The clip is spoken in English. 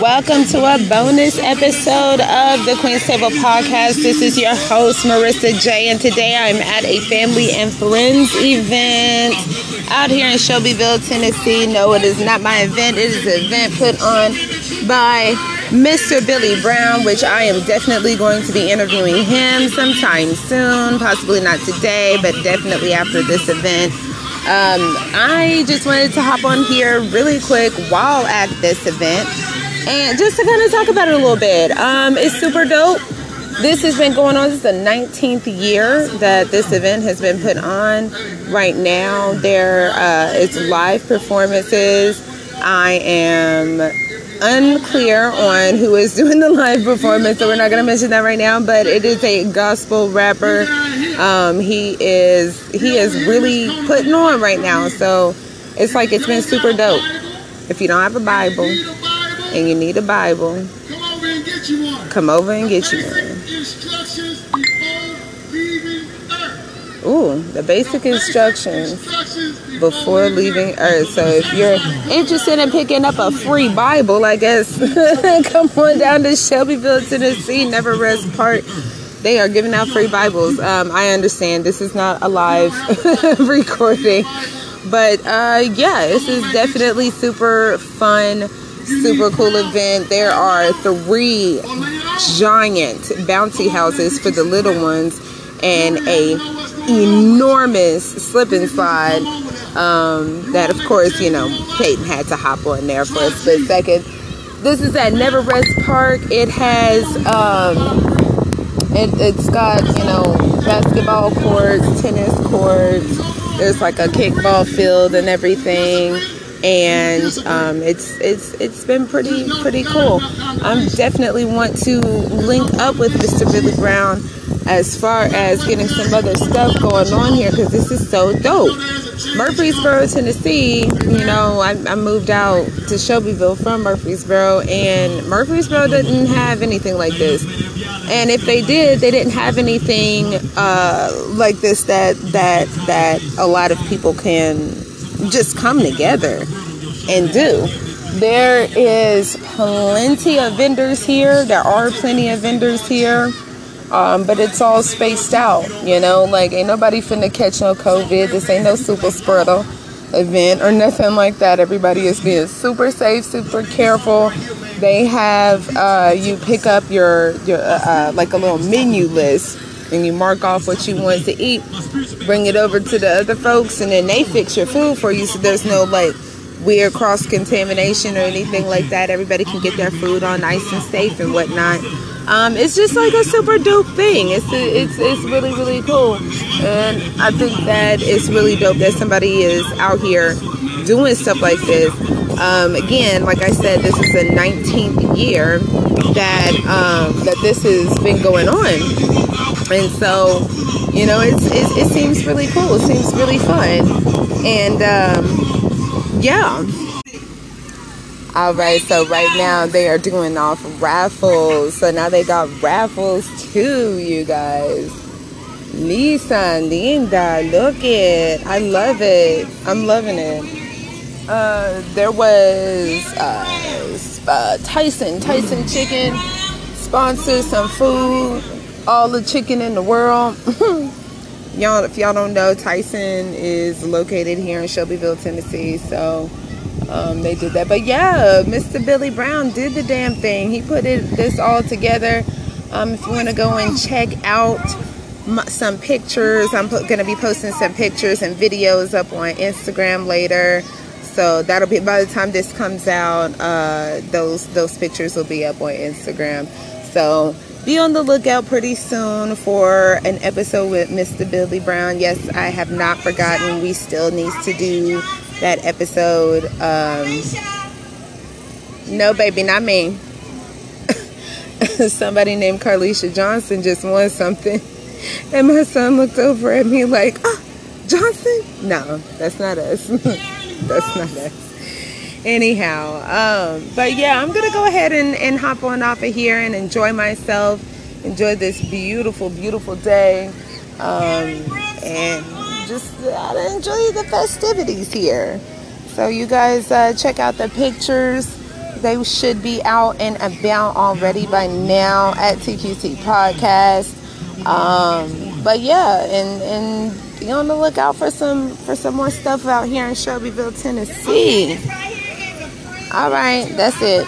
welcome to a bonus episode of the Queen's Table Podcast. This is your host, Marissa J, and today I'm at a family and friends event out here in Shelbyville, Tennessee. No, it is not my event, it is an event put on by Mr. Billy Brown, which I am definitely going to be interviewing him sometime soon, possibly not today, but definitely after this event. Um, I just wanted to hop on here really quick while at this event and just to kind of talk about it a little bit. Um, it's super dope. This has been going on. This is the 19th year that this event has been put on. Right now, there uh, it's live performances. I am unclear on who is doing the live performance, so we're not going to mention that right now. But it is a gospel rapper. Um, he is he is really putting on right now, so it's like it's been super dope. If you don't have a Bible and you need a Bible, come over and get you one. Come over and get you one. Ooh, the basic instructions before leaving Earth. So if you're interested in picking up a free Bible, I guess come on down to Shelbyville, Tennessee, Never Rest Park. They are giving out free Bibles. Um, I understand this is not a live recording, but uh, yeah, this is definitely super fun, super cool event. There are three giant bouncy houses for the little ones and a enormous slip and slide um, that of course you know Peyton had to hop on there for a split second. This is at Never Rest Park. It has um, it, it's got you know basketball courts tennis courts. There's like a kickball field and everything and um, it's it's it's been pretty pretty cool. I definitely want to link up with Mr. Billy Brown as far as getting some other stuff going on here because this is so dope. Murfreesboro, Tennessee, you know, I, I, moved out to Shelbyville from Murfreesboro, and Murfreesboro didn't have anything like this. And if they did, they didn't have anything uh, like this that that that a lot of people can just come together and do. There is plenty of vendors here. There are plenty of vendors here. Um, but it's all spaced out, you know, like ain't nobody finna catch no COVID. This ain't no super spreader event or nothing like that. Everybody is being super safe, super careful. They have uh, you pick up your your uh, uh, like a little menu list and you mark off what you want to eat, bring it over to the other folks, and then they fix your food for you. So there's no like weird cross contamination or anything like that. Everybody can get their food on nice and safe and whatnot. Um, it's just like a super dope thing. It's it's it's really really cool, and I think that it's really dope that somebody is out here doing stuff like this. Um, again, like I said, this is the 19th year that um, that this has been going on, and so you know it's, it's it seems really cool. It seems really fun, and um, yeah. All right, so right now they are doing off raffles. So now they got raffles too, you guys. Lisa, Linda, look it. I love it. I'm loving it. Uh, there was uh, uh, Tyson, Tyson Chicken sponsored some food, all the chicken in the world. y'all, if y'all don't know, Tyson is located here in Shelbyville, Tennessee. So um, they did that. But yeah, Mr. Billy Brown did the damn thing. He put it this all together. Um, if you want to go and check out some pictures, I'm going to be posting some pictures and videos up on Instagram later. So that'll be by the time this comes out, uh, those those pictures will be up on Instagram. So be on the lookout pretty soon for an episode with Mr. Billy Brown. Yes, I have not forgotten. We still need to do that episode. Um, no, baby, not me. Somebody named Carlisha Johnson just won something. And my son looked over at me like, oh, Johnson? No, that's not us. that's not us. Anyhow, um, but yeah, I'm to go ahead and, and hop on off of here and enjoy myself. Enjoy this beautiful, beautiful day. Um, and just uh, enjoy the festivities here. So you guys uh, check out the pictures they should be out and about already by now at TQT Podcast. Um, but yeah, and and be on the lookout for some for some more stuff out here in Shelbyville, Tennessee. All right, that's it.